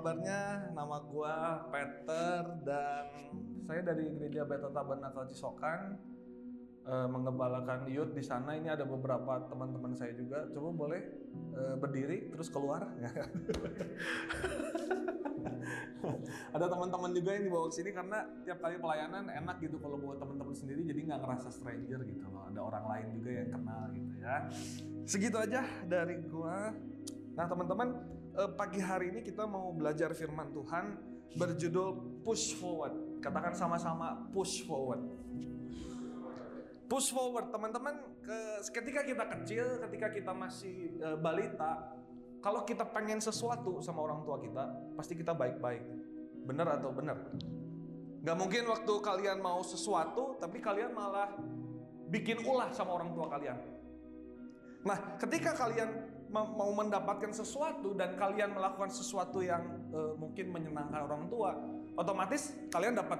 kabarnya? Nama gua Peter dan saya dari Gereja Beta Tabernakel Cisokan eh, mengembalakan youth di sana. Ini ada beberapa teman-teman saya juga. Coba boleh eh, berdiri terus keluar. ada teman-teman juga yang dibawa ke sini karena tiap kali pelayanan enak gitu kalau bawa teman-teman sendiri jadi nggak ngerasa stranger gitu loh. Ada orang lain juga yang kenal gitu ya. Segitu aja dari gua. Nah teman-teman eh, pagi hari ini kita mau belajar firman Tuhan berjudul push forward. Katakan sama-sama push forward. Push forward teman-teman ke- ketika kita kecil, ketika kita masih eh, balita, kalau kita pengen sesuatu sama orang tua kita, pasti kita baik-baik. Bener atau bener? Gak mungkin waktu kalian mau sesuatu, tapi kalian malah bikin ulah sama orang tua kalian. Nah, ketika kalian mau mendapatkan sesuatu dan kalian melakukan sesuatu yang eh, mungkin menyenangkan orang tua, otomatis kalian dapat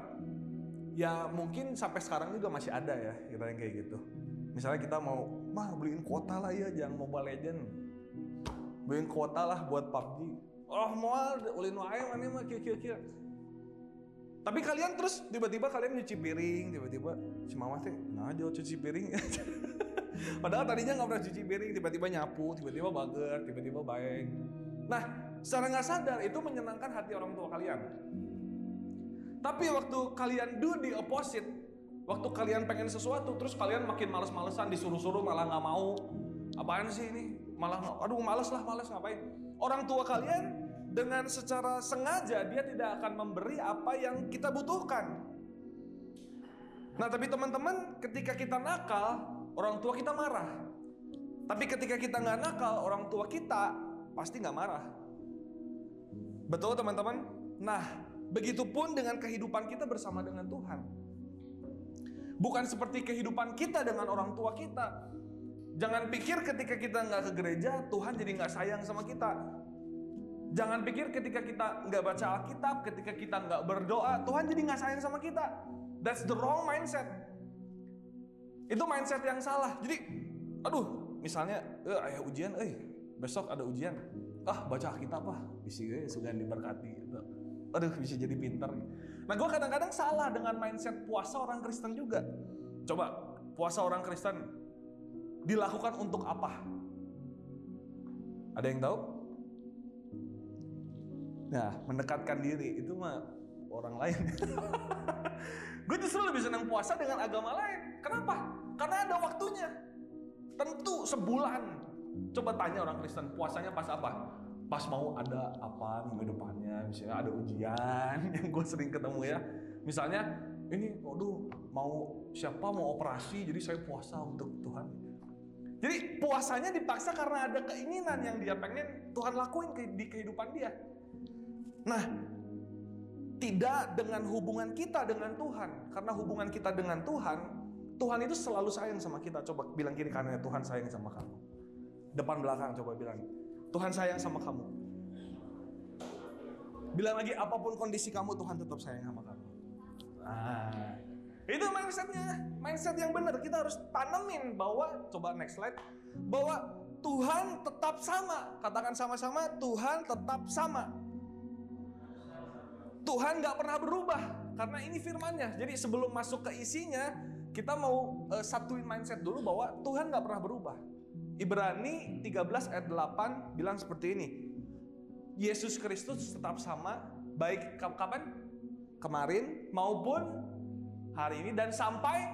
ya mungkin sampai sekarang juga masih ada ya kita yang kayak gitu. Misalnya kita mau, mah beliin kuota lah ya, jangan Mobile Legend. Beliin kuota lah buat PUBG. Oh mau ulin wae mana mah kira-kira. Tapi kalian terus tiba-tiba kalian nyuci piring, tiba-tiba si mama teh, nah jauh cuci piring. Padahal tadinya nggak pernah cuci piring, tiba-tiba nyapu, tiba-tiba bager, tiba-tiba baik. Nah, secara nggak sadar itu menyenangkan hati orang tua kalian. Tapi waktu kalian do the opposite, waktu kalian pengen sesuatu, terus kalian makin males-malesan, disuruh-suruh malah nggak mau. Apaan sih ini? Malah, aduh males lah, males ngapain? Orang tua kalian dengan secara sengaja dia tidak akan memberi apa yang kita butuhkan. Nah tapi teman-teman ketika kita nakal orang tua kita marah. Tapi ketika kita nggak nakal orang tua kita pasti nggak marah. Betul teman-teman? Nah begitupun dengan kehidupan kita bersama dengan Tuhan. Bukan seperti kehidupan kita dengan orang tua kita. Jangan pikir ketika kita nggak ke gereja Tuhan jadi nggak sayang sama kita. Jangan pikir ketika kita nggak baca Alkitab, ketika kita nggak berdoa, Tuhan jadi nggak sayang sama kita. That's the wrong mindset. Itu mindset yang salah. Jadi, aduh, misalnya, eh, ayah ujian, eh, besok ada ujian. Ah, baca Alkitab ah, bisa eh, sudah diberkati. Gitu. Aduh, bisa jadi pinter. Nah, gue kadang-kadang salah dengan mindset puasa orang Kristen juga. Coba, puasa orang Kristen dilakukan untuk apa? Ada yang tahu? Nah, mendekatkan diri itu mah orang lain. gue justru lebih senang puasa dengan agama lain. Kenapa? Karena ada waktunya. Tentu sebulan. Coba tanya orang Kristen, puasanya pas apa? Pas mau ada apa minggu depannya, misalnya ada ujian yang gue sering ketemu ya. Misalnya, ini, waduh, mau siapa mau operasi, jadi saya puasa untuk Tuhan. Jadi puasanya dipaksa karena ada keinginan yang dia pengen Tuhan lakuin di kehidupan dia. Nah, tidak dengan hubungan kita dengan Tuhan. Karena hubungan kita dengan Tuhan, Tuhan itu selalu sayang sama kita. Coba bilang kiri kanannya, Tuhan sayang sama kamu. Depan belakang coba bilang, Tuhan sayang sama kamu. Bilang lagi, apa pun kondisi kamu, Tuhan tetap sayang sama kamu. Nah, itu mindsetnya, mindset yang benar. Kita harus tanemin bahwa, coba next slide, bahwa Tuhan tetap sama. Katakan sama-sama, Tuhan tetap sama. Tuhan nggak pernah berubah karena ini firmannya. Jadi sebelum masuk ke isinya, kita mau eh, satuin mindset dulu bahwa Tuhan nggak pernah berubah. Ibrani 13 ayat 8 bilang seperti ini. Yesus Kristus tetap sama baik kap- kapan? Kemarin maupun hari ini dan sampai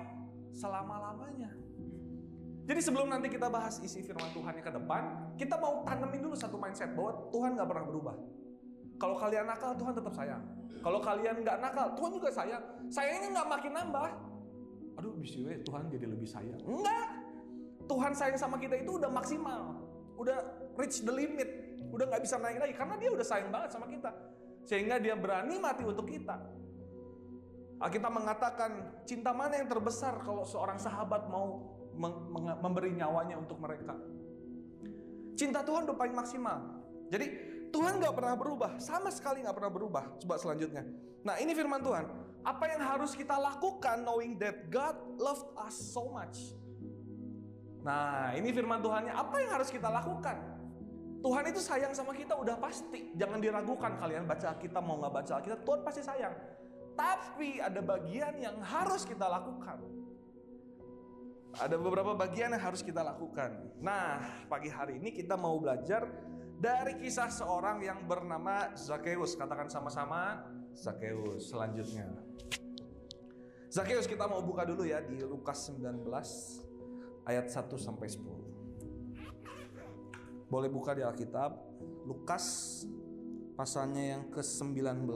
selama-lamanya. Jadi sebelum nanti kita bahas isi firman Tuhan yang ke depan, kita mau tanemin dulu satu mindset bahwa Tuhan nggak pernah berubah. Kalau kalian nakal, Tuhan tetap sayang. Kalau kalian nggak nakal, Tuhan juga sayang. Sayangnya nggak makin nambah. Aduh, bisa we, Tuhan jadi lebih sayang. Enggak. Tuhan sayang sama kita itu udah maksimal. Udah reach the limit. Udah nggak bisa naik lagi. Karena dia udah sayang banget sama kita. Sehingga dia berani mati untuk kita. Alkitab mengatakan, cinta mana yang terbesar kalau seorang sahabat mau memberi nyawanya untuk mereka. Cinta Tuhan udah paling maksimal. Jadi Tuhan nggak pernah berubah, sama sekali nggak pernah berubah. Coba selanjutnya. Nah ini firman Tuhan. Apa yang harus kita lakukan knowing that God loved us so much? Nah ini firman Tuhannya. Apa yang harus kita lakukan? Tuhan itu sayang sama kita udah pasti. Jangan diragukan kalian baca kita mau nggak baca kita, Tuhan pasti sayang. Tapi ada bagian yang harus kita lakukan. Ada beberapa bagian yang harus kita lakukan. Nah, pagi hari ini kita mau belajar dari kisah seorang yang bernama Zakheus. Katakan sama-sama Zakheus selanjutnya. Zakheus kita mau buka dulu ya di Lukas 19 ayat 1 sampai 10. Boleh buka di Alkitab Lukas pasalnya yang ke-19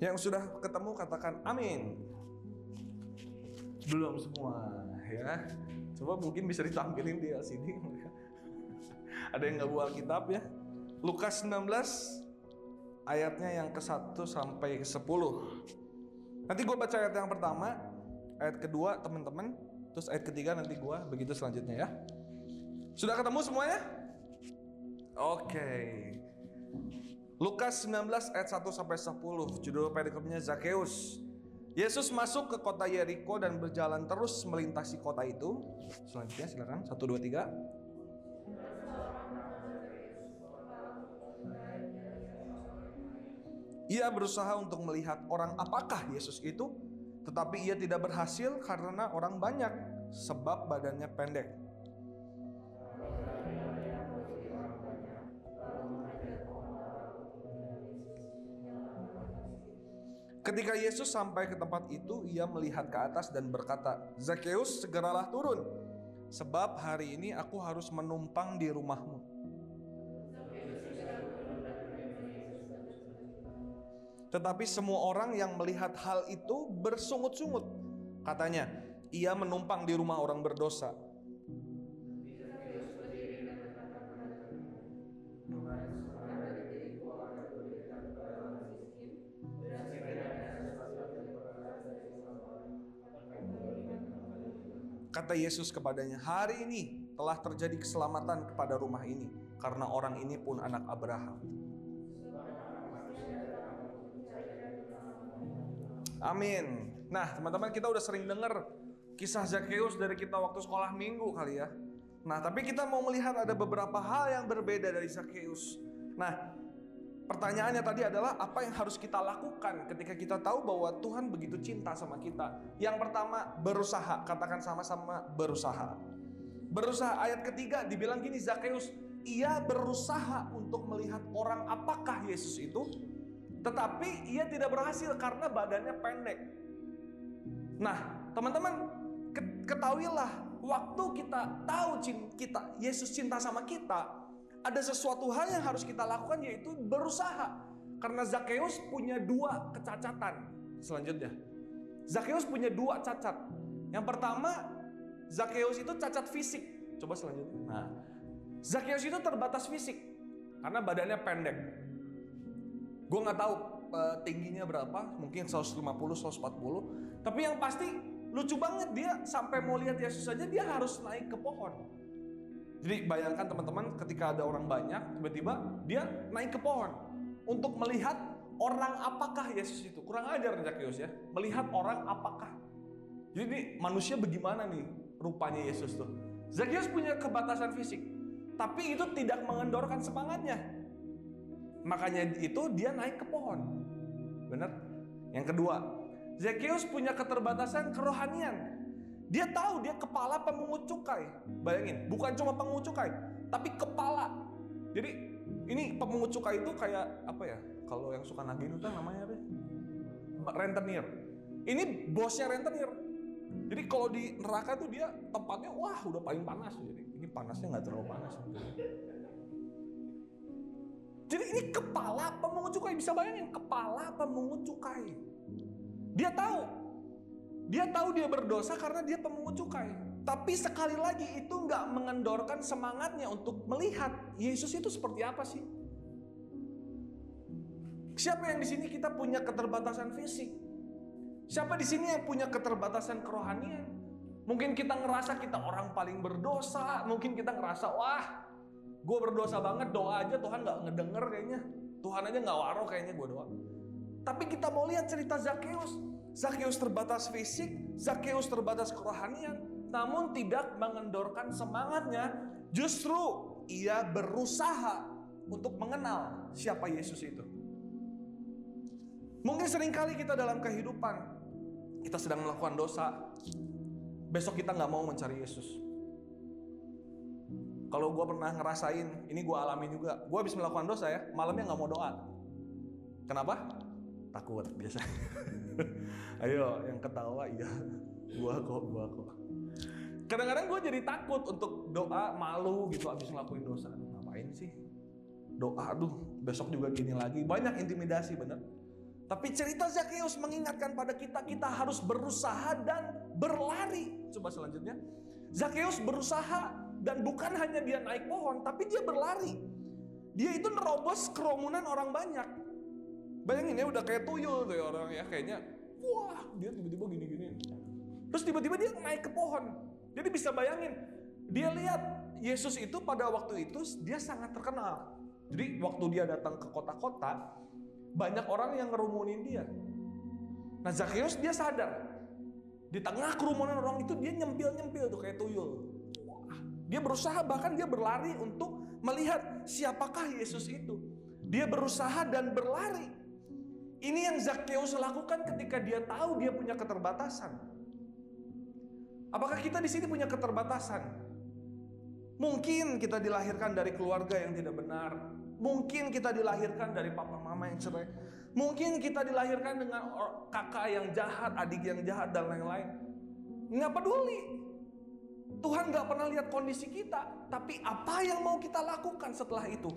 Yang sudah ketemu katakan amin. Belum semua ya. Coba mungkin bisa ditampilin di LCD. Ada yang nggak buat Alkitab ya? Lukas 19 ayatnya yang ke-1 sampai ke-10. Nanti gue baca ayat yang pertama, ayat kedua teman-teman, terus ayat ketiga nanti gue begitu selanjutnya ya. Sudah ketemu semuanya? Oke. Lukas 19 ayat 1 sampai 10, judul perikopnya Zakheus. Yesus masuk ke kota Yeriko dan berjalan terus melintasi kota itu. Selanjutnya silakan 1 2 3. Ia berusaha untuk melihat orang apakah Yesus itu, tetapi ia tidak berhasil karena orang banyak, sebab badannya pendek. Ketika Yesus sampai ke tempat itu, ia melihat ke atas dan berkata, "Zakheus, segeralah turun, sebab hari ini aku harus menumpang di rumahmu." Tetapi semua orang yang melihat hal itu bersungut-sungut. Katanya, ia menumpang di rumah orang berdosa. Kata Yesus kepadanya, "Hari ini telah terjadi keselamatan kepada rumah ini, karena orang ini pun anak Abraham." Amin. Nah, teman-teman, kita udah sering dengar kisah Zakheus dari kita waktu sekolah minggu kali ya. Nah, tapi kita mau melihat ada beberapa hal yang berbeda dari Zakheus. Nah, pertanyaannya tadi adalah apa yang harus kita lakukan ketika kita tahu bahwa Tuhan begitu cinta sama kita. Yang pertama, berusaha. Katakan sama-sama berusaha. Berusaha ayat ketiga dibilang gini Zakheus, ia berusaha untuk melihat orang apakah Yesus itu, tetapi ia tidak berhasil karena badannya pendek. Nah, teman-teman, ketahuilah waktu kita tahu kita Yesus cinta sama kita, ada sesuatu hal yang harus kita lakukan yaitu berusaha. Karena Zakheus punya dua kecacatan. Selanjutnya, Zakheus punya dua cacat. Yang pertama, Zakheus itu cacat fisik. Coba selanjutnya. Nah, Zakheus itu terbatas fisik karena badannya pendek. Gue nggak tahu uh, tingginya berapa, mungkin 150, 140. Tapi yang pasti lucu banget dia sampai mau lihat Yesus saja dia harus naik ke pohon. Jadi bayangkan teman-teman ketika ada orang banyak, tiba-tiba dia naik ke pohon untuk melihat orang apakah Yesus itu. Kurang ajar Zakheus ya, melihat orang apakah. Jadi ini manusia bagaimana nih rupanya Yesus tuh. Zakheus punya kebatasan fisik, tapi itu tidak mengendorkan semangatnya. Makanya itu dia naik ke pohon. Benar? Yang kedua, Zakheus punya keterbatasan kerohanian. Dia tahu dia kepala pemungut cukai. Bayangin, bukan cuma pemungut cukai, tapi kepala. Jadi ini pemungut cukai itu kayak apa ya? Kalau yang suka nagih itu namanya apa? Rentenir. Ini bosnya rentenir. Jadi kalau di neraka tuh dia tempatnya wah udah paling panas. Jadi ini panasnya nggak terlalu panas. Jadi ini kepala pemungut cukai bisa bayangin kepala pemungut cukai. Dia tahu, dia tahu dia berdosa karena dia pemungut cukai. Tapi sekali lagi itu nggak mengendorkan semangatnya untuk melihat Yesus itu seperti apa sih. Siapa yang di sini kita punya keterbatasan fisik? Siapa di sini yang punya keterbatasan kerohanian? Mungkin kita ngerasa kita orang paling berdosa, mungkin kita ngerasa wah Gue berdosa banget, doa aja Tuhan gak ngedenger kayaknya. Tuhan aja gak waro kayaknya gue doa. Tapi kita mau lihat cerita Zakheus. Zakheus terbatas fisik, Zakheus terbatas kerohanian, namun tidak mengendorkan semangatnya, justru ia berusaha untuk mengenal siapa Yesus itu. Mungkin sering kali kita dalam kehidupan, kita sedang melakukan dosa, besok kita nggak mau mencari Yesus. Kalau gue pernah ngerasain, ini gue alami juga, gue habis melakukan dosa ya, malamnya nggak mau doa. Kenapa? Takut biasa. Ayo, yang ketawa iya, gue kok, gue kok. Kadang-kadang gue jadi takut untuk doa, malu gitu habis ngelakuin dosa. Ngapain sih? Doa, aduh besok juga gini lagi. Banyak intimidasi bener. Tapi cerita Zakheus mengingatkan pada kita, kita harus berusaha dan berlari. Coba selanjutnya. Zakheus berusaha dan bukan hanya dia naik pohon, tapi dia berlari. Dia itu nerobos kerumunan orang banyak. Bayangin ya udah kayak tuyul tuh ya orang ya kayaknya. Wah, dia tiba-tiba gini-gini. Terus tiba-tiba dia naik ke pohon. Jadi bisa bayangin, dia lihat Yesus itu pada waktu itu dia sangat terkenal. Jadi waktu dia datang ke kota-kota, banyak orang yang ngerumunin dia. Nah Zakheus dia sadar, di tengah kerumunan orang itu dia nyempil-nyempil tuh kayak tuyul. Dia berusaha bahkan dia berlari untuk melihat siapakah Yesus itu. Dia berusaha dan berlari. Ini yang Zakheus lakukan ketika dia tahu dia punya keterbatasan. Apakah kita di sini punya keterbatasan? Mungkin kita dilahirkan dari keluarga yang tidak benar. Mungkin kita dilahirkan dari papa mama yang cerai. Mungkin kita dilahirkan dengan kakak yang jahat, adik yang jahat dan lain-lain. Nggak peduli. Tuhan nggak pernah lihat kondisi kita. Tapi apa yang mau kita lakukan setelah itu?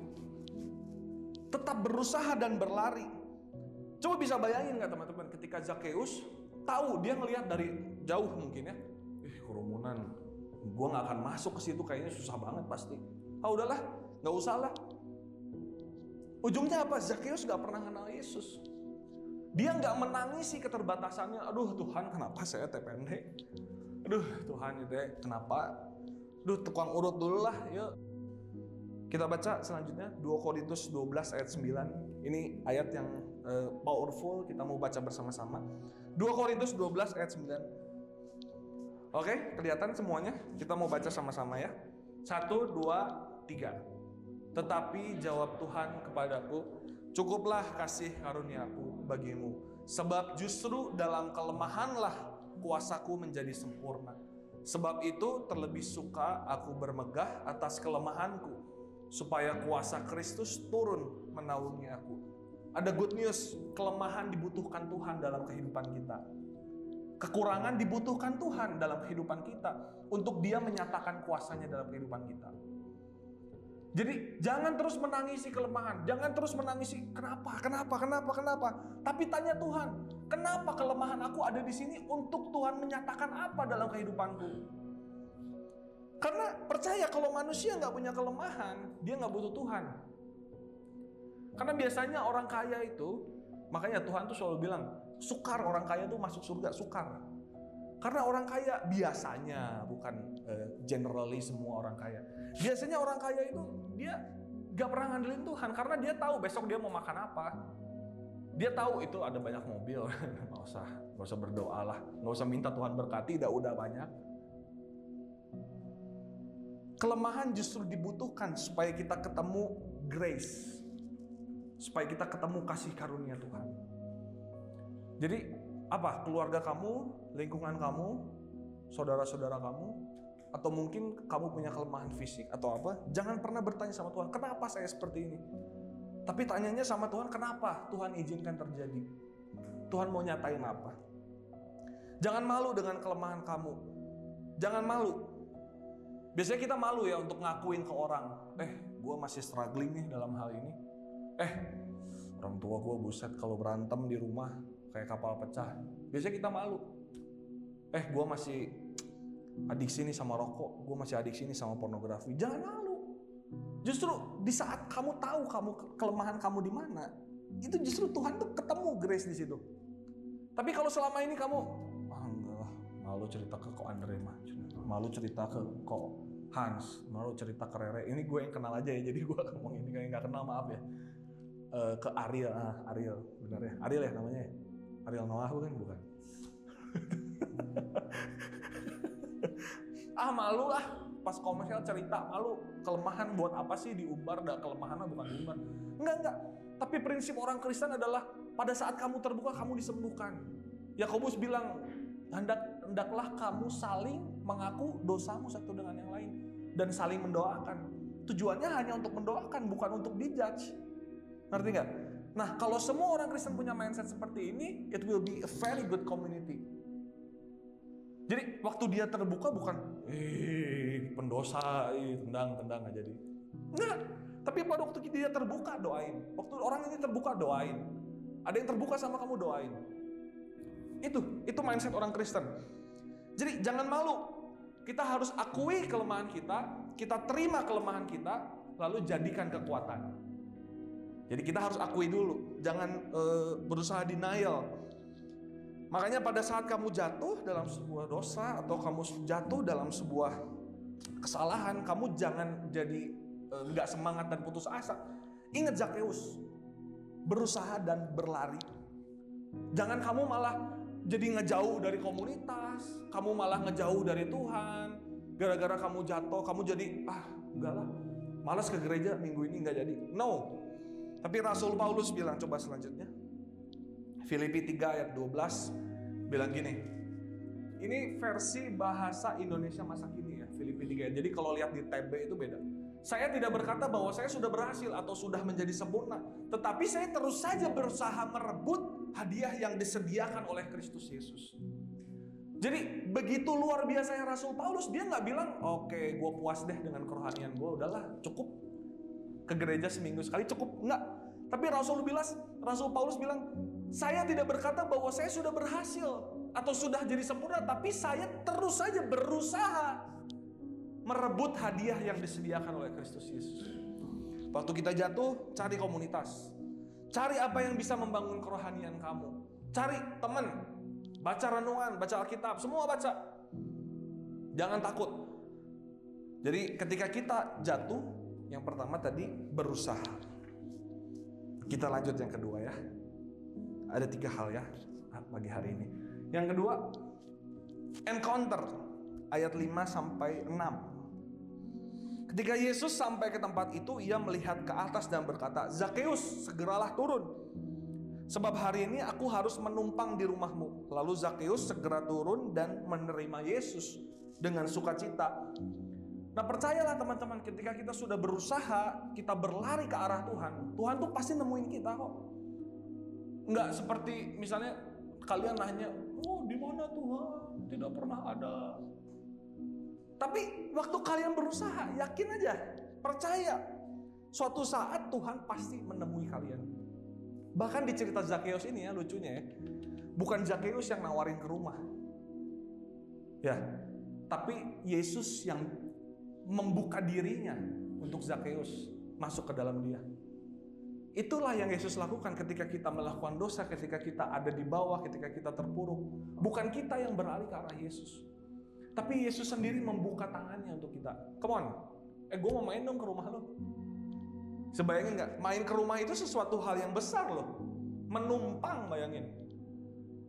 Tetap berusaha dan berlari. Coba bisa bayangin nggak teman-teman ketika Zakheus tahu dia ngelihat dari jauh mungkin ya. Kerumunan. Gue nggak akan masuk ke situ kayaknya susah banget pasti. Ah udahlah nggak usah lah. Ujungnya apa? Zakheus nggak pernah kenal Yesus. Dia nggak menangisi keterbatasannya. Aduh Tuhan kenapa saya TPND aduh Tuhan itu ya kenapa? Aduh tukang urut dulu lah yuk kita baca selanjutnya 2 Korintus 12 ayat 9 ini ayat yang uh, powerful kita mau baca bersama-sama 2 Korintus 12 ayat 9 Oke, kelihatan semuanya? Kita mau baca sama-sama ya. Satu, dua, tiga. Tetapi jawab Tuhan kepadaku, cukuplah kasih karuniaku bagimu. Sebab justru dalam kelemahanlah kuasaku menjadi sempurna. Sebab itu terlebih suka aku bermegah atas kelemahanku, supaya kuasa Kristus turun menaungi aku. Ada good news, kelemahan dibutuhkan Tuhan dalam kehidupan kita. Kekurangan dibutuhkan Tuhan dalam kehidupan kita untuk Dia menyatakan kuasanya dalam kehidupan kita. Jadi jangan terus menangisi kelemahan, jangan terus menangisi kenapa, kenapa, kenapa, kenapa. Tapi tanya Tuhan, kenapa kelemahan aku ada di sini untuk Tuhan menyatakan apa dalam kehidupanku? Karena percaya kalau manusia nggak punya kelemahan, dia nggak butuh Tuhan. Karena biasanya orang kaya itu, makanya Tuhan tuh selalu bilang, Sukar orang kaya tuh masuk surga, sukar. Karena orang kaya biasanya, bukan uh, generally semua orang kaya. Biasanya orang kaya itu dia gak pernah ngandelin Tuhan karena dia tahu besok dia mau makan apa. Dia tahu itu ada banyak mobil, nggak usah, nggak usah berdoa lah, nggak usah minta Tuhan berkati, udah udah banyak. Kelemahan justru dibutuhkan supaya kita ketemu grace, supaya kita ketemu kasih karunia Tuhan. Jadi apa? Keluarga kamu, lingkungan kamu, saudara-saudara kamu, atau mungkin kamu punya kelemahan fisik atau apa? Jangan pernah bertanya sama Tuhan, kenapa saya seperti ini? Tapi tanyanya sama Tuhan, kenapa Tuhan izinkan terjadi? Tuhan mau nyatain apa? Jangan malu dengan kelemahan kamu. Jangan malu. Biasanya kita malu ya untuk ngakuin ke orang. Eh, gue masih struggling nih dalam hal ini. Eh, orang tua gue buset kalau berantem di rumah kayak kapal pecah. Biasanya kita malu. Eh, gue masih adiksi nih sama rokok, gue masih adiksi nih sama pornografi. Jangan malu. Justru di saat kamu tahu kamu kelemahan kamu di mana, itu justru Tuhan tuh ketemu grace di situ. Tapi kalau selama ini kamu, ah enggak lah, malu cerita ke kok Andre mah, malu cerita ke kok Hans, malu cerita ke Rere. Ini gue yang kenal aja ya, jadi gue ngomong ini kayak nggak kenal maaf ya. Uh, ke Ariel, ah, Ariel, benar ya, Ariel ya namanya ya. Ariel Noah kan bukan? ah malu lah pas komersial cerita malu kelemahan buat apa sih diumbar dah kelemahan bukan diumbar enggak enggak tapi prinsip orang Kristen adalah pada saat kamu terbuka kamu disembuhkan Yakobus bilang hendak hendaklah kamu saling mengaku dosamu satu dengan yang lain dan saling mendoakan tujuannya hanya untuk mendoakan bukan untuk dijudge ngerti nggak nah kalau semua orang Kristen punya mindset seperti ini it will be a very good community jadi waktu dia terbuka bukan, eh pendosa, eh tendang tendang aja jadi. Enggak. Tapi pada waktu dia terbuka doain. Waktu orang ini terbuka doain. Ada yang terbuka sama kamu doain. Itu, itu mindset orang Kristen. Jadi jangan malu. Kita harus akui kelemahan kita, kita terima kelemahan kita, lalu jadikan kekuatan. Jadi kita harus akui dulu, jangan uh, berusaha denial Makanya pada saat kamu jatuh dalam sebuah dosa atau kamu jatuh dalam sebuah kesalahan, kamu jangan jadi eh, nggak e, semangat dan putus asa. Ingat Zakheus, berusaha dan berlari. Jangan kamu malah jadi ngejauh dari komunitas, kamu malah ngejauh dari Tuhan. Gara-gara kamu jatuh, kamu jadi ah enggak lah, malas ke gereja minggu ini nggak jadi. No. Tapi Rasul Paulus bilang coba selanjutnya. Filipi 3 ayat 12 bilang gini. Ini versi bahasa Indonesia masa kini ya, Filipi 3. Jadi kalau lihat di TB itu beda. Saya tidak berkata bahwa saya sudah berhasil atau sudah menjadi sempurna, tetapi saya terus saja berusaha merebut hadiah yang disediakan oleh Kristus Yesus. Jadi begitu luar biasa yang Rasul Paulus, dia nggak bilang, oke, okay, gue puas deh dengan kerohanian gue, udahlah cukup ke gereja seminggu sekali cukup, nggak. Tapi Rasul bilang, Rasul Paulus bilang, saya tidak berkata bahwa saya sudah berhasil atau sudah jadi sempurna, tapi saya terus saja berusaha merebut hadiah yang disediakan oleh Kristus Yesus. Waktu kita jatuh, cari komunitas. Cari apa yang bisa membangun kerohanian kamu. Cari teman, baca renungan, baca Alkitab, semua baca. Jangan takut. Jadi ketika kita jatuh, yang pertama tadi berusaha. Kita lanjut yang kedua ya. Ada tiga hal ya pagi hari ini. Yang kedua, encounter ayat 5 sampai 6. Ketika Yesus sampai ke tempat itu, ia melihat ke atas dan berkata, "Zakheus, segeralah turun. Sebab hari ini aku harus menumpang di rumahmu." Lalu Zakheus segera turun dan menerima Yesus dengan sukacita. Nah percayalah teman-teman ketika kita sudah berusaha Kita berlari ke arah Tuhan Tuhan tuh pasti nemuin kita kok nggak seperti misalnya kalian nanya, oh di mana Tuhan? Tidak pernah ada. Tapi waktu kalian berusaha, yakin aja, percaya. Suatu saat Tuhan pasti menemui kalian. Bahkan di cerita Zakheus ini ya lucunya ya, bukan Zakheus yang nawarin ke rumah. Ya, tapi Yesus yang membuka dirinya untuk Zakheus masuk ke dalam dia. Itulah yang Yesus lakukan ketika kita melakukan dosa, ketika kita ada di bawah, ketika kita terpuruk. Bukan kita yang beralih ke arah Yesus. Tapi Yesus sendiri membuka tangannya untuk kita. Come on, eh gue mau main dong ke rumah lo. Sebayangin nggak? Main ke rumah itu sesuatu hal yang besar loh. Menumpang bayangin.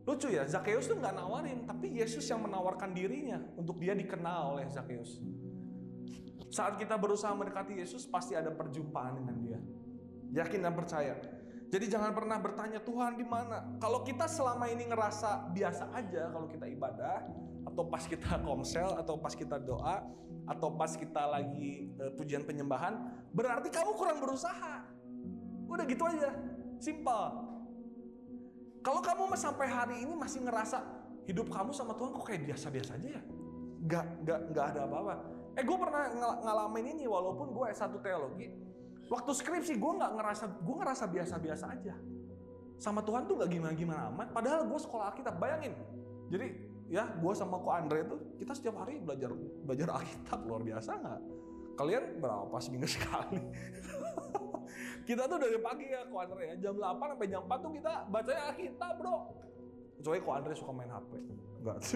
Lucu ya, Zakheus tuh nggak nawarin, tapi Yesus yang menawarkan dirinya untuk dia dikenal oleh Zakheus. Saat kita berusaha mendekati Yesus, pasti ada perjumpaan dengan dia. Yakin dan percaya. Jadi jangan pernah bertanya Tuhan di mana. Kalau kita selama ini ngerasa biasa aja kalau kita ibadah atau pas kita komsel atau pas kita doa atau pas kita lagi uh, pujian penyembahan, berarti kamu kurang berusaha. Udah gitu aja. Simple. Kalau kamu sampai hari ini masih ngerasa hidup kamu sama Tuhan kok kayak biasa-biasa aja ya. Gak, gak, gak ada apa-apa. Eh gue pernah ng ngalamin ini walaupun gue S1 teologi Waktu skripsi gue nggak ngerasa gue ngerasa biasa-biasa aja. Sama Tuhan tuh nggak gimana-gimana amat. Padahal gue sekolah Alkitab. Bayangin. Jadi ya gue sama Ko Andre itu kita setiap hari belajar belajar Alkitab luar biasa nggak? Kalian berapa seminggu sekali? kita tuh dari pagi ya Ko Andre ya jam 8 sampai jam 4 tuh kita bacanya Alkitab bro. Kecuali Ko Andre suka main HP. Enggak.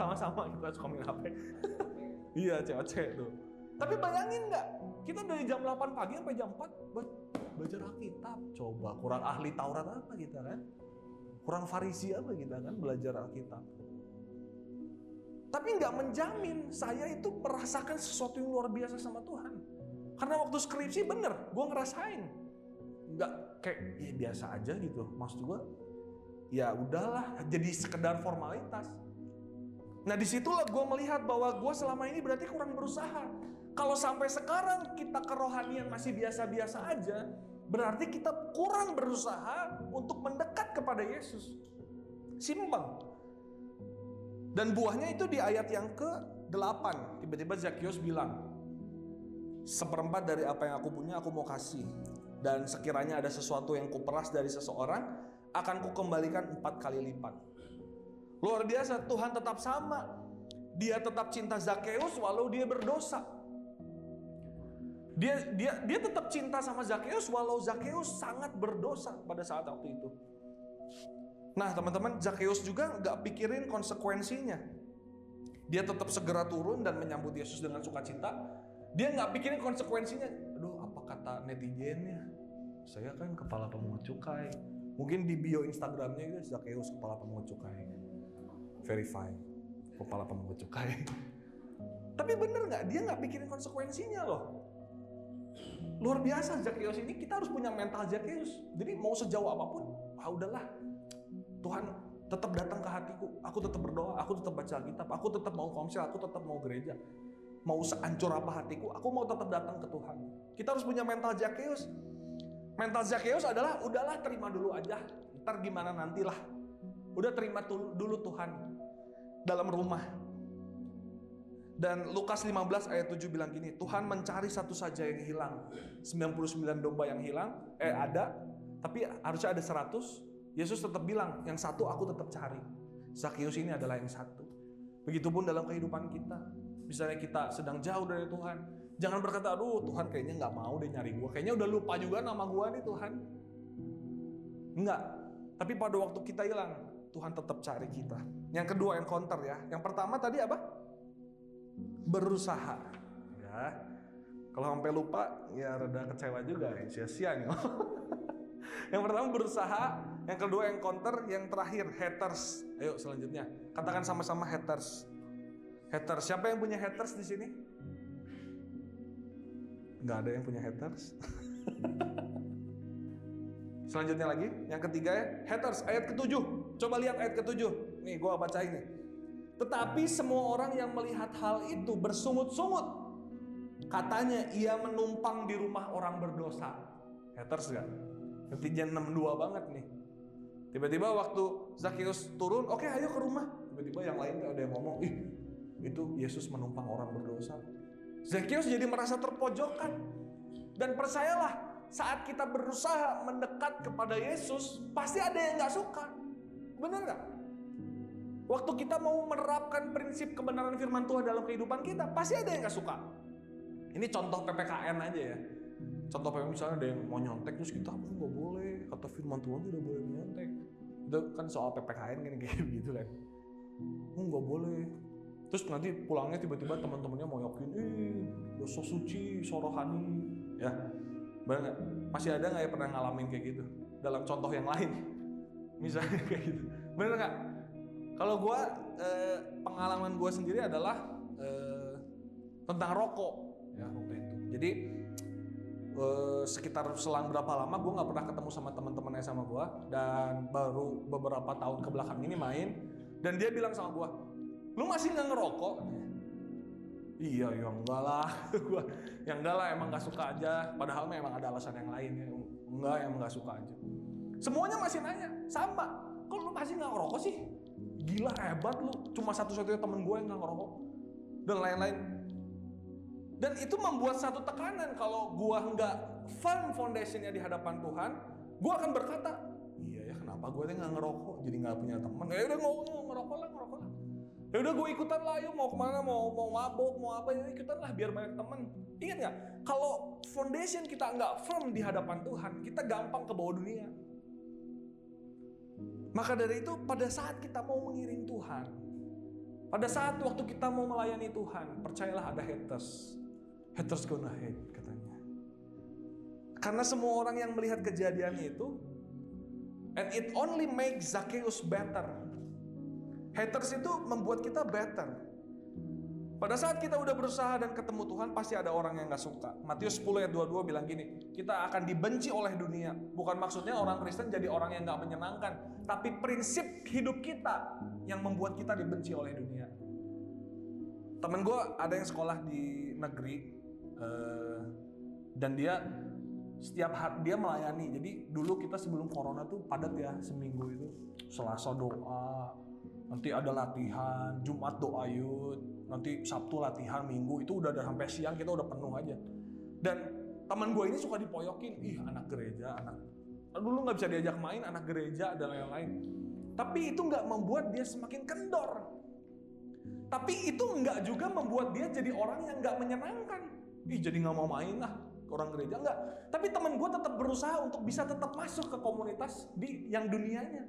Sama-sama kita suka main HP. iya cewek-cewek tuh. Tapi bayangin nggak, kita dari jam 8 pagi sampai jam 4 belajar Alkitab. Coba kurang ahli Taurat apa kita kan? Kurang farisi apa kita kan belajar Alkitab. Tapi nggak menjamin saya itu merasakan sesuatu yang luar biasa sama Tuhan. Karena waktu skripsi bener, gue ngerasain. Nggak kayak ya biasa aja gitu. Maksud gue, ya udahlah, jadi sekedar formalitas. Nah di situlah gue melihat bahwa gue selama ini berarti kurang berusaha. Kalau sampai sekarang kita kerohanian masih biasa-biasa aja, berarti kita kurang berusaha untuk mendekat kepada Yesus. Simpel. Dan buahnya itu di ayat yang ke-8. Tiba-tiba Zakius bilang, seperempat dari apa yang aku punya aku mau kasih. Dan sekiranya ada sesuatu yang kuperas dari seseorang, akan kukembalikan empat kali lipat. Luar biasa, Tuhan tetap sama. Dia tetap cinta Zakeus walau dia berdosa. Dia dia dia tetap cinta sama Zakeus walau Zakeus sangat berdosa pada saat waktu itu. Nah teman-teman, Zakheus juga nggak pikirin konsekuensinya. Dia tetap segera turun dan menyambut Yesus dengan sukacita. Dia nggak pikirin konsekuensinya. Aduh, apa kata netizennya? Saya kan kepala pemungut cukai. Mungkin di bio Instagramnya itu Zakheus kepala pemungut cukai. Verify kepala pemungut cukai. Tapi bener nggak? Dia nggak pikirin konsekuensinya loh. Luar biasa Zakheus ini kita harus punya mental Zakheus. Jadi mau sejauh apa pun, ah udahlah Tuhan tetap datang ke hatiku. Aku tetap berdoa, aku tetap baca Alkitab, aku tetap mau komsel, aku tetap mau gereja. Mau seancur apa hatiku, aku mau tetap datang ke Tuhan. Kita harus punya mental Zakheus. Mental Zakheus adalah udahlah terima dulu aja. Ntar gimana nantilah. Udah terima dulu Tuhan dalam rumah. Dan Lukas 15 ayat 7 bilang gini, Tuhan mencari satu saja yang hilang. 99 domba yang hilang, eh ada, tapi harusnya ada 100, Yesus tetap bilang, yang satu aku tetap cari. Zakheus ini adalah yang satu. Begitupun dalam kehidupan kita. Misalnya kita sedang jauh dari Tuhan. Jangan berkata, aduh Tuhan kayaknya nggak mau deh nyari gue. Kayaknya udah lupa juga nama gue nih Tuhan. Enggak. Tapi pada waktu kita hilang, Tuhan tetap cari kita. Yang kedua yang counter ya. Yang pertama tadi apa? Berusaha. Ya. Kalau sampai lupa, ya rada kecewa juga. Sia-sia nih. yang pertama berusaha, yang kedua yang counter, yang terakhir haters. Ayo selanjutnya, katakan sama-sama haters. Haters, siapa yang punya haters di sini? Nggak ada yang punya haters. Selanjutnya lagi, yang ketiga ya, haters, ayat ketujuh. Coba lihat ayat ketujuh. Nih, gua baca ini. Tetapi semua orang yang melihat hal itu bersungut-sungut. Katanya ia menumpang di rumah orang berdosa. Haters gak? Netizen 62 banget nih. Tiba-tiba waktu Zakheus turun, oke okay, ayo ke rumah. Tiba-tiba yang lain ada yang ngomong, ih itu Yesus menumpang orang berdosa. Zakheus jadi merasa terpojokkan. Dan percayalah, saat kita berusaha mendekat kepada Yesus, pasti ada yang gak suka. Benar gak? Waktu kita mau menerapkan prinsip kebenaran firman Tuhan dalam kehidupan kita, pasti ada yang gak suka. Ini contoh PPKN aja ya. Contoh kayak misalnya ada yang mau nyontek terus kita aku nggak boleh kata firman Tuhan tidak boleh menyontek. Itu kan soal PPKN kan kayak gitu kan. Oh nggak boleh. Terus nanti pulangnya tiba-tiba teman-temannya mau yakin, eh dosa suci, sorohani, ya. Benar Masih ada nggak ya pernah ngalamin kayak gitu dalam contoh yang lain? Misalnya kayak gitu. Bener nggak? Kalau gue eh, pengalaman gue sendiri adalah eh, tentang rokok. Ya waktu itu. Jadi uh, sekitar selang berapa lama gue nggak pernah ketemu sama teman-temannya sama gue dan baru beberapa tahun ke belakang ini main. Dan dia bilang sama gue lu masih nggak ngerokok? Iya ya enggak lah. Gue yang enggak lah emang nggak suka aja. Padahal memang ada alasan yang lain ya. Enggak emang nggak suka aja. Semuanya masih nanya sama kok lu masih nggak ngerokok sih gila hebat lu cuma satu-satunya temen gue yang nggak ngerokok dan lain-lain dan itu membuat satu tekanan kalau gua nggak firm foundationnya di hadapan Tuhan, gua akan berkata, iya ya kenapa gua nggak ngerokok, jadi nggak punya teman. Ya udah mau ngerokok lah, ngerokok lah. Ya udah gue ikutan lah, yuk mau ke mana, mau mau mabuk, mau apa, ya ikutan lah biar banyak teman. Ingat nggak? Kalau foundation kita nggak firm di hadapan Tuhan, kita gampang ke bawah dunia. Maka dari itu pada saat kita mau mengiring Tuhan, pada saat waktu kita mau melayani Tuhan, percayalah ada haters. Haters gonna hate katanya. Karena semua orang yang melihat kejadiannya itu And it only makes Zacchaeus better. Haters itu membuat kita better. Pada saat kita udah berusaha dan ketemu Tuhan, pasti ada orang yang gak suka. Matius 10 ayat 22 bilang gini, kita akan dibenci oleh dunia. Bukan maksudnya orang Kristen jadi orang yang gak menyenangkan. Tapi prinsip hidup kita yang membuat kita dibenci oleh dunia. Temen gue ada yang sekolah di negeri, uh, dan dia setiap hari dia melayani. Jadi dulu kita sebelum corona tuh padat ya seminggu itu. Selasa doa, nanti ada latihan, Jumat doa yud, nanti Sabtu latihan Minggu itu udah sampai siang kita udah penuh aja. Dan teman gue ini suka dipoyokin ih anak gereja anak dulu nggak bisa diajak main anak gereja dan lain-lain. Tapi itu nggak membuat dia semakin kendor. Tapi itu nggak juga membuat dia jadi orang yang nggak menyenangkan. Ih jadi nggak mau main lah orang gereja. Nggak. Tapi teman gue tetap berusaha untuk bisa tetap masuk ke komunitas di yang dunianya.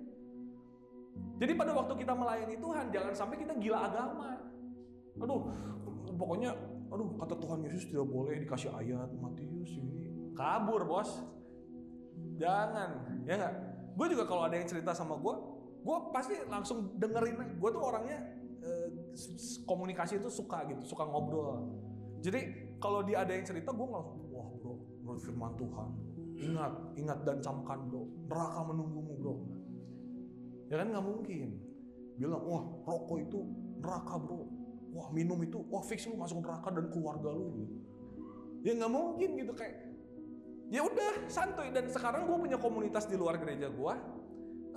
Jadi pada waktu kita melayani Tuhan jangan sampai kita gila agama aduh pokoknya aduh kata Tuhan Yesus tidak boleh dikasih ayat Matius ini. Kabur bos. Jangan ya nggak? Gue juga kalau ada yang cerita sama gue gue pasti langsung dengerin gue tuh orangnya eh, komunikasi itu suka gitu suka ngobrol. Jadi kalau dia ada yang cerita gue langsung wah bro menurut firman Tuhan ingat ingat dan camkan bro. Neraka menunggumu bro. Ya kan nggak mungkin. Bilang wah rokok itu neraka bro wah minum itu wah fix lu masuk neraka dan keluarga lu gitu. ya nggak mungkin gitu kayak ya udah santuy. Dan sekarang gue punya komunitas di luar gereja gue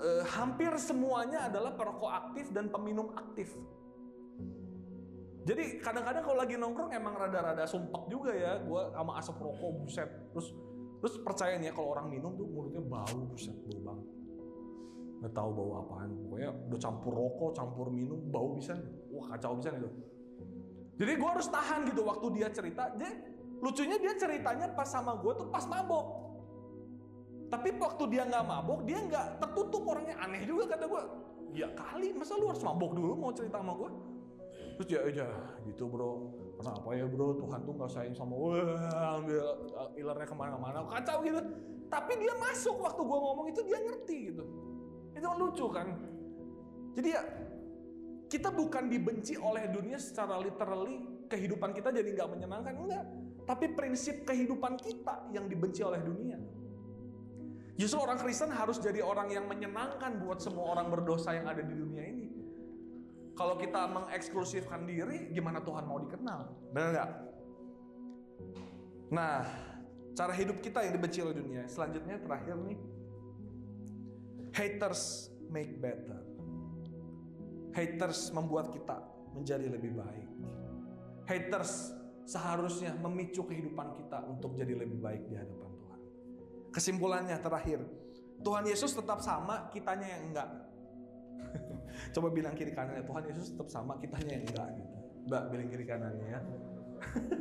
eh, hampir semuanya adalah perokok aktif dan peminum aktif. Jadi kadang-kadang kalau lagi nongkrong emang rada-rada sumpek juga ya gue sama asap rokok buset. Terus terus percaya nih ya kalau orang minum tuh mulutnya bau buset bau banget nggak tahu bau apaan pokoknya udah campur rokok campur minum bau bisa wah kacau bisa itu jadi gue harus tahan gitu waktu dia cerita. Dia lucunya dia ceritanya pas sama gue tuh pas mabok. Tapi waktu dia nggak mabok, dia nggak tertutup orangnya aneh juga kata gue. Ya kali, masa lu harus mabok dulu mau cerita sama gue? Terus ya aja gitu bro. Kenapa ya bro? Tuhan tuh nggak sayang sama gue, ambil uh, ilernya ke mana-mana, kacau gitu. Tapi dia masuk waktu gue ngomong itu dia ngerti gitu. Itu kan lucu kan. Jadi ya kita bukan dibenci oleh dunia secara literally, kehidupan kita jadi nggak menyenangkan, enggak. Tapi prinsip kehidupan kita yang dibenci oleh dunia. Justru orang Kristen harus jadi orang yang menyenangkan buat semua orang berdosa yang ada di dunia ini. Kalau kita mengeksklusifkan diri, gimana Tuhan mau dikenal? Benar nggak? Nah, cara hidup kita yang dibenci oleh dunia. Selanjutnya terakhir nih, haters make better. Haters membuat kita menjadi lebih baik. Haters seharusnya memicu kehidupan kita untuk jadi lebih baik di hadapan Tuhan. Kesimpulannya terakhir, Tuhan Yesus tetap sama, kitanya yang enggak. Coba bilang kiri kanannya, Tuhan Yesus tetap sama, kitanya yang enggak gitu. Mbak bilang kiri kanannya ya.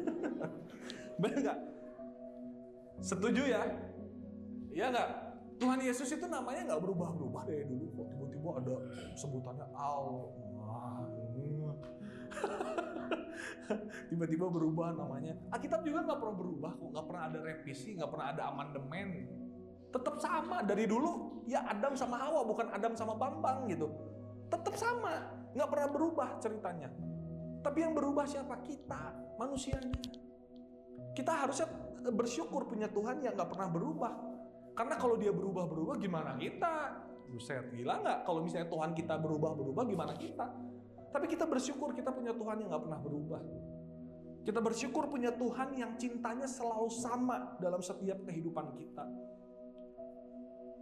Benar enggak? Setuju ya? Iya enggak? Tuhan Yesus itu namanya nggak berubah-berubah dari dulu kok. Tiba-tiba ada sebutannya Allah. Tiba-tiba berubah namanya. Alkitab juga nggak pernah berubah kok. Nggak pernah ada revisi, nggak pernah ada amandemen. Tetap sama dari dulu. Ya Adam sama Hawa, bukan Adam sama Bambang gitu. Tetap sama, nggak pernah berubah ceritanya. Tapi yang berubah siapa? Kita, manusianya. Kita harusnya bersyukur punya Tuhan yang nggak pernah berubah karena kalau dia berubah-berubah gimana kita? Buset, gila nggak? Kalau misalnya Tuhan kita berubah-berubah gimana kita? Tapi kita bersyukur kita punya Tuhan yang nggak pernah berubah. Kita bersyukur punya Tuhan yang cintanya selalu sama dalam setiap kehidupan kita.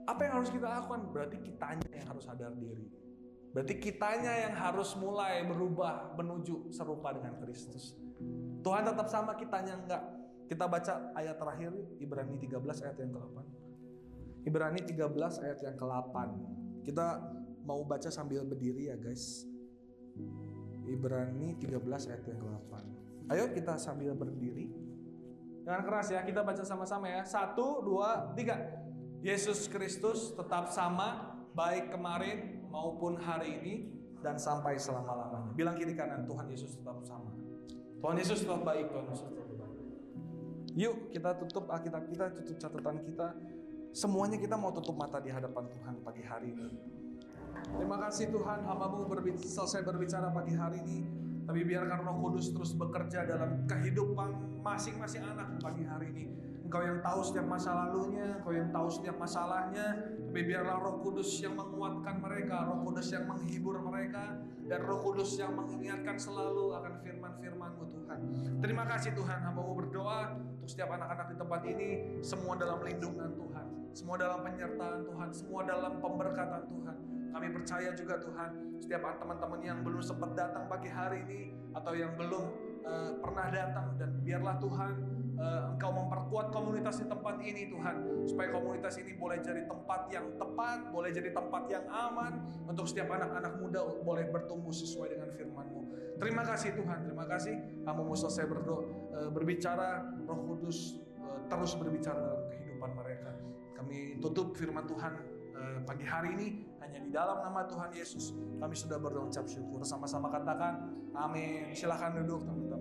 Apa yang harus kita lakukan? Berarti kitanya yang harus sadar diri. Berarti kitanya yang harus mulai berubah menuju serupa dengan Kristus. Tuhan tetap sama, kitanya enggak. Kita baca ayat terakhir Ibrani 13 ayat yang ke-8. Ibrani 13 ayat yang ke-8. Kita mau baca sambil berdiri ya guys. Ibrani 13 ayat yang ke-8. Ayo kita sambil berdiri. Jangan keras ya, kita baca sama-sama ya. Satu, dua, tiga. Yesus Kristus tetap sama, baik kemarin maupun hari ini dan sampai selama-lamanya. Bilang kiri kanan, Tuhan Yesus tetap sama. Tuhan Yesus tetap baik, Tuhan Yesus tetap baik. Yuk kita tutup Alkitab kita, tutup catatan kita Semuanya kita mau tutup mata di hadapan Tuhan pagi hari ini. Terima kasih Tuhan, hambamu selesai berbicara pagi hari ini. Tapi biarkan roh kudus terus bekerja dalam kehidupan masing-masing anak pagi hari ini. Engkau yang tahu setiap masa lalunya, Engkau yang tahu setiap masalahnya. Tapi biarlah roh kudus yang menguatkan mereka, roh kudus yang menghibur mereka, dan roh kudus yang mengingatkan selalu akan firman-firmanmu Tuhan. Terima kasih Tuhan, hambamu berdoa untuk setiap anak-anak di tempat ini, semua dalam lindungan Tuhan, semua dalam penyertaan Tuhan, semua dalam pemberkatan Tuhan. Kami percaya juga Tuhan, setiap teman-teman yang belum sempat datang pagi hari ini atau yang belum uh, pernah datang dan biarlah Tuhan uh, Engkau memperkuat komunitas di tempat ini Tuhan supaya komunitas ini boleh jadi tempat yang tepat, boleh jadi tempat yang aman untuk setiap anak-anak muda boleh bertumbuh sesuai dengan firman-Mu. Terima kasih Tuhan, terima kasih. Kamu mau selesai berdoa, uh, berbicara, Roh Kudus uh, terus berbicara dalam kehidupan mereka. Kami tutup firman Tuhan pagi hari ini hanya di dalam nama Tuhan Yesus. Kami sudah berdoa ucap syukur. Sama-sama katakan amin. Silahkan duduk teman-teman